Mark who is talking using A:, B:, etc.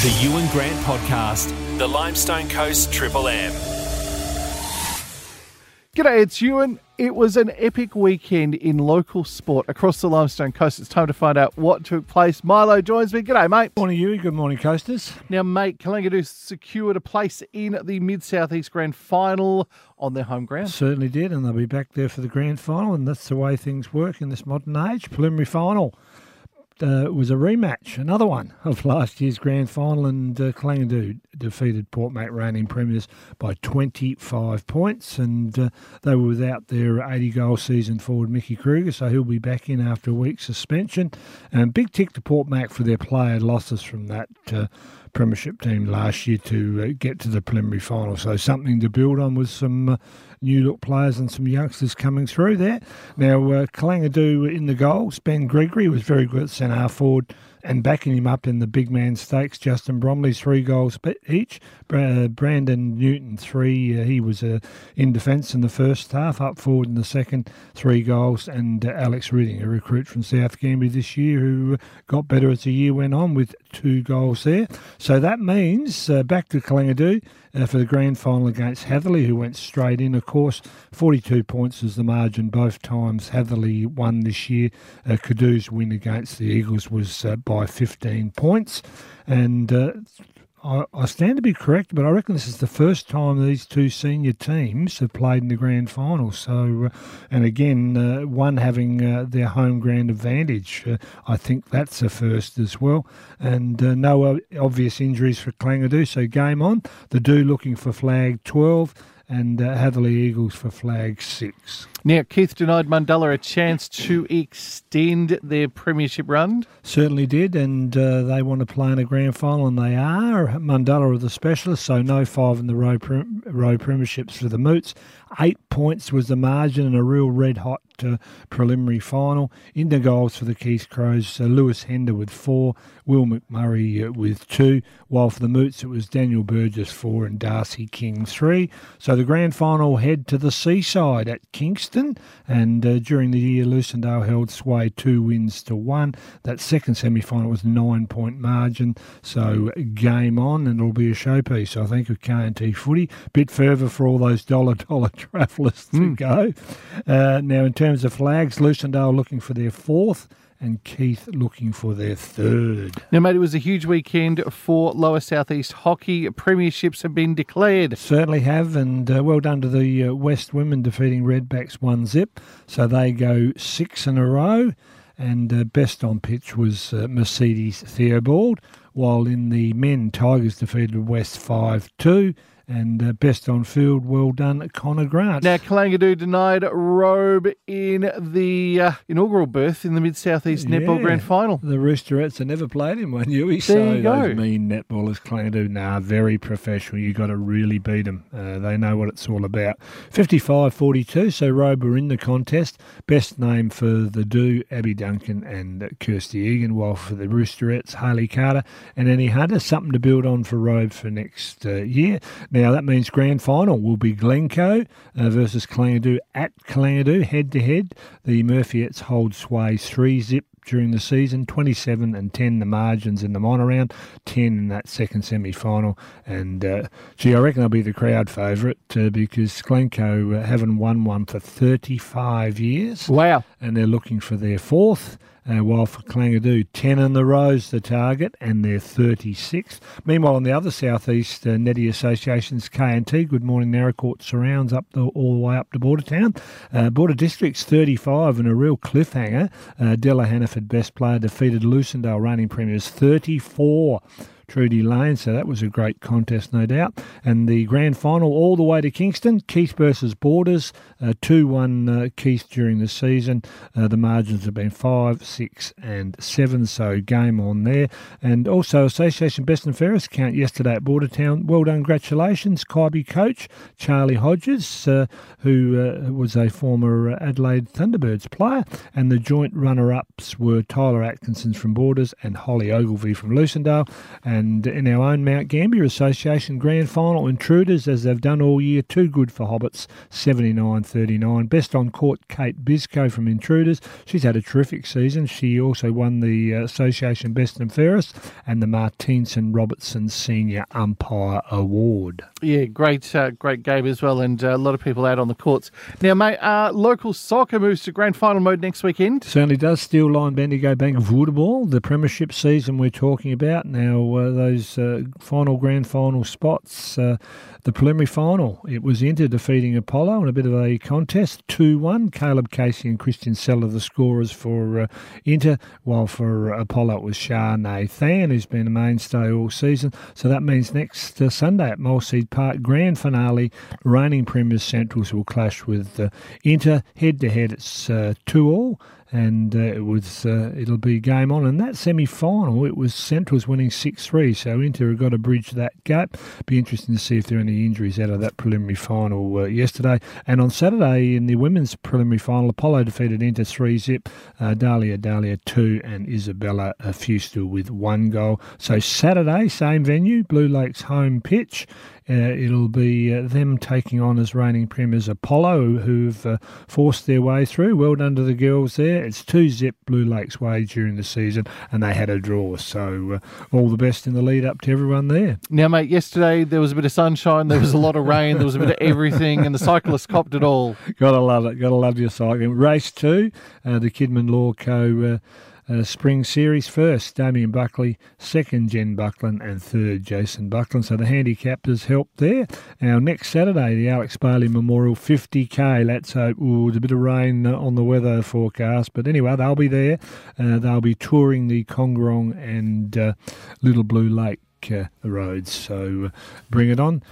A: The Ewan Grant Podcast, the Limestone Coast Triple M.
B: G'day, it's Ewan. It was an epic weekend in local sport across the Limestone Coast. It's time to find out what took place. Milo joins me. G'day, mate.
C: Morning, Ewan. Good morning, Coasters.
B: Now, mate, Kalangadoo secured a place in the Mid South East Grand Final on their home ground.
C: Certainly did, and they'll be back there for the grand final, and that's the way things work in this modern age. Preliminary final uh, was a rematch, another one of last year's grand final, and uh, Kalangadoo defeated Port Mac reigning premiers by 25 points, and uh, they were without their 80 goal season forward Mickey Kruger, so he'll be back in after a week's suspension. And big tick to Port Mac for their player losses from that uh, premiership team last year to uh, get to the preliminary final. So something to build on with some uh, new look players and some youngsters coming through there. Now, uh, Kalangadoo in the goals. Ben Gregory was very good at centre forward and backing him up in the big man stakes. Justin Bromley, three goals each. Uh, Brandon Newton, three. Uh, he was uh, in defence in the first half, up forward in the second, three goals. And uh, Alex Reading, a recruit from South Gambier this year, who got better as the year went on with two goals there. So that means uh, back to Kalangadoo uh, for the grand final against Hatherleigh, who went straight in. Of course, 42 points is the margin both times Hatherleigh won this year. Uh, win against the Eagles was uh, by 15 points. And uh, I, I, stand to be correct, but I reckon this is the first time these two senior teams have played in the grand final. So, uh, and again, uh, one having uh, their home ground advantage. Uh, I think that's a first as well. And uh, no obvious injuries for Kalangadoo. So, game on. The do looking for flag 12 and uh, Hatherleigh Eagles for flag six.
B: Now, Keith denied Mundulla a chance to extend their premiership run.
C: Certainly did, and uh, they want to play in a grand final, and they are. Mundulla are the specialists, so no five in the row, row premierships for the Moots. Eight points was the margin, and a real red hot uh, preliminary final. In the goals for the Keith Crows, uh, Lewis Hender with four, Will McMurray uh, with two, while for the Moots it was Daniel Burgess four and Darcy King three. So the grand final head to the seaside at Kingston, and uh, during the year Lucindale held sway two wins to one. That second semi final was nine point margin, so game on, and it'll be a showpiece, I think, of KNT footy. Bit further for all those dollar dollar travellers to mm. go. Uh, now, in terms terms of flags, Lucindale looking for their fourth and Keith looking for their third.
B: Now, mate, it was a huge weekend for Lower Southeast hockey. Premierships have been declared.
C: Certainly have, and uh, well done to the uh, West women defeating Redbacks 1 zip. So they go six in a row, and uh, best on pitch was uh, Mercedes Theobald, while in the men, Tigers defeated West 5 2 and uh, best on field, well done, Connor Grant.
B: Now, Kalangadoo denied Robe in the uh, inaugural berth in the Mid Southeast yeah, Netball Grand Final.
C: The Roosterettes have never played in one, Huey. So
B: there you go.
C: those mean netballers, Kalangadoo, nah, very professional. You've got to really beat them. Uh, they know what it's all about. 55 42, so Robe were in the contest. Best name for the Do, Abby Duncan and Kirsty Egan, while for the Roosterettes, Haley Carter and Annie Hunter. Something to build on for Robe for next uh, year. Now, that means grand final will be Glencoe uh, versus Kalangadoo at Kalangadoo, head to head. The Murphyets hold sway 3 zip during the season 27 and 10 the margins in the minor round 10 in that second semi-final. And uh, gee I reckon they'll be the crowd favourite uh, because Glencoe uh, haven't won one for 35 years.
B: Wow.
C: And they're looking for their fourth uh, while for Kalangadoo, 10 in the rows the target, and they're 36th. Meanwhile, on the other southeast uh, Netty Associations, KNT, Good Morning Naracoorte surrounds up the, all the way up to Bordertown. Uh, Border District's 35 and a real cliffhanger. Uh, Della Hannaford, best player, defeated Lucindale reigning premiers 34 Trudy Lane. So that was a great contest, no doubt. And the grand final all the way to Kingston, Keith versus Borders, uh, 2 1 uh, Keith during the season. Uh, the margins have been 5, 6, and 7, so game on there. And also Association Best and Fairest count yesterday at Bordertown. Well done, congratulations, Kybee coach Charlie Hodges, uh, who was a former Adelaide Thunderbirds player. And the joint runner ups were Tyler Atkinson from Borders and Holly Ogilvie from Lucindale. And And in our own Mount Gambier Association Grand Final, Intruders, as they've done all year, too good for Hobbits, 79 39. Best on court, Kate Bisco from Intruders. She's had a terrific season. She also won the uh, Association Best and Fairest and the Martinson Robertson Senior Umpire Award.
B: Yeah, great, uh, great game as well, and uh, a lot of people out on the courts. Now, mate, uh, local soccer moves to grand final mode next weekend.
C: Certainly does. Steel Line Bendigo Bank of Voetbal, the premiership season we're talking about. Now, uh, those uh, final grand final spots, uh, the preliminary final, it was Inter defeating Apollo in a bit of a contest, 2 1. Caleb Casey and Christian Seller, the scorers for uh, Inter, while for Apollo it was Shah Nathan, who's been a mainstay all season. So that means next Sunday at Malseed Park, grand finale, reigning premiers Centrals will clash with Inter. Head to head, it's 2 all and uh, it was uh, it'll be game on. And that semi final, it was Central's winning six three, so Inter have got to bridge that gap. Be interesting to see if there are any injuries out of that preliminary final uh, yesterday. And on Saturday in the women's preliminary final, Apollo defeated Inter three zip, uh, Dahlia Dahlia two, and Isabella Fustel with one goal. So Saturday, same venue, Blue Lakes home pitch. Uh, it'll be uh, them taking on as reigning premiers Apollo, who've uh, forced their way through. Well done to the girls there. It's two zip Blue Lakes way during the season, and they had a draw. So uh, all the best in the lead up to everyone there.
B: Now, mate, yesterday there was a bit of sunshine, there was a lot of rain, there was a bit of everything, and the cyclists copped it all.
C: Gotta love it. Gotta love your cycling. Race two, uh, the Kidman Law Co. Uh, uh, Spring Series first, Damien Buckley, second, Jen Buckland, and third, Jason Buckland. So the handicappers helped there. Now, next Saturday, the Alex Bailey Memorial 50k. Let's hope. Ooh, there's a bit of rain on the weather forecast. But anyway, they'll be there. Uh, they'll be touring the Kongorong and uh, Little Blue Lake uh, roads. So uh, bring it on.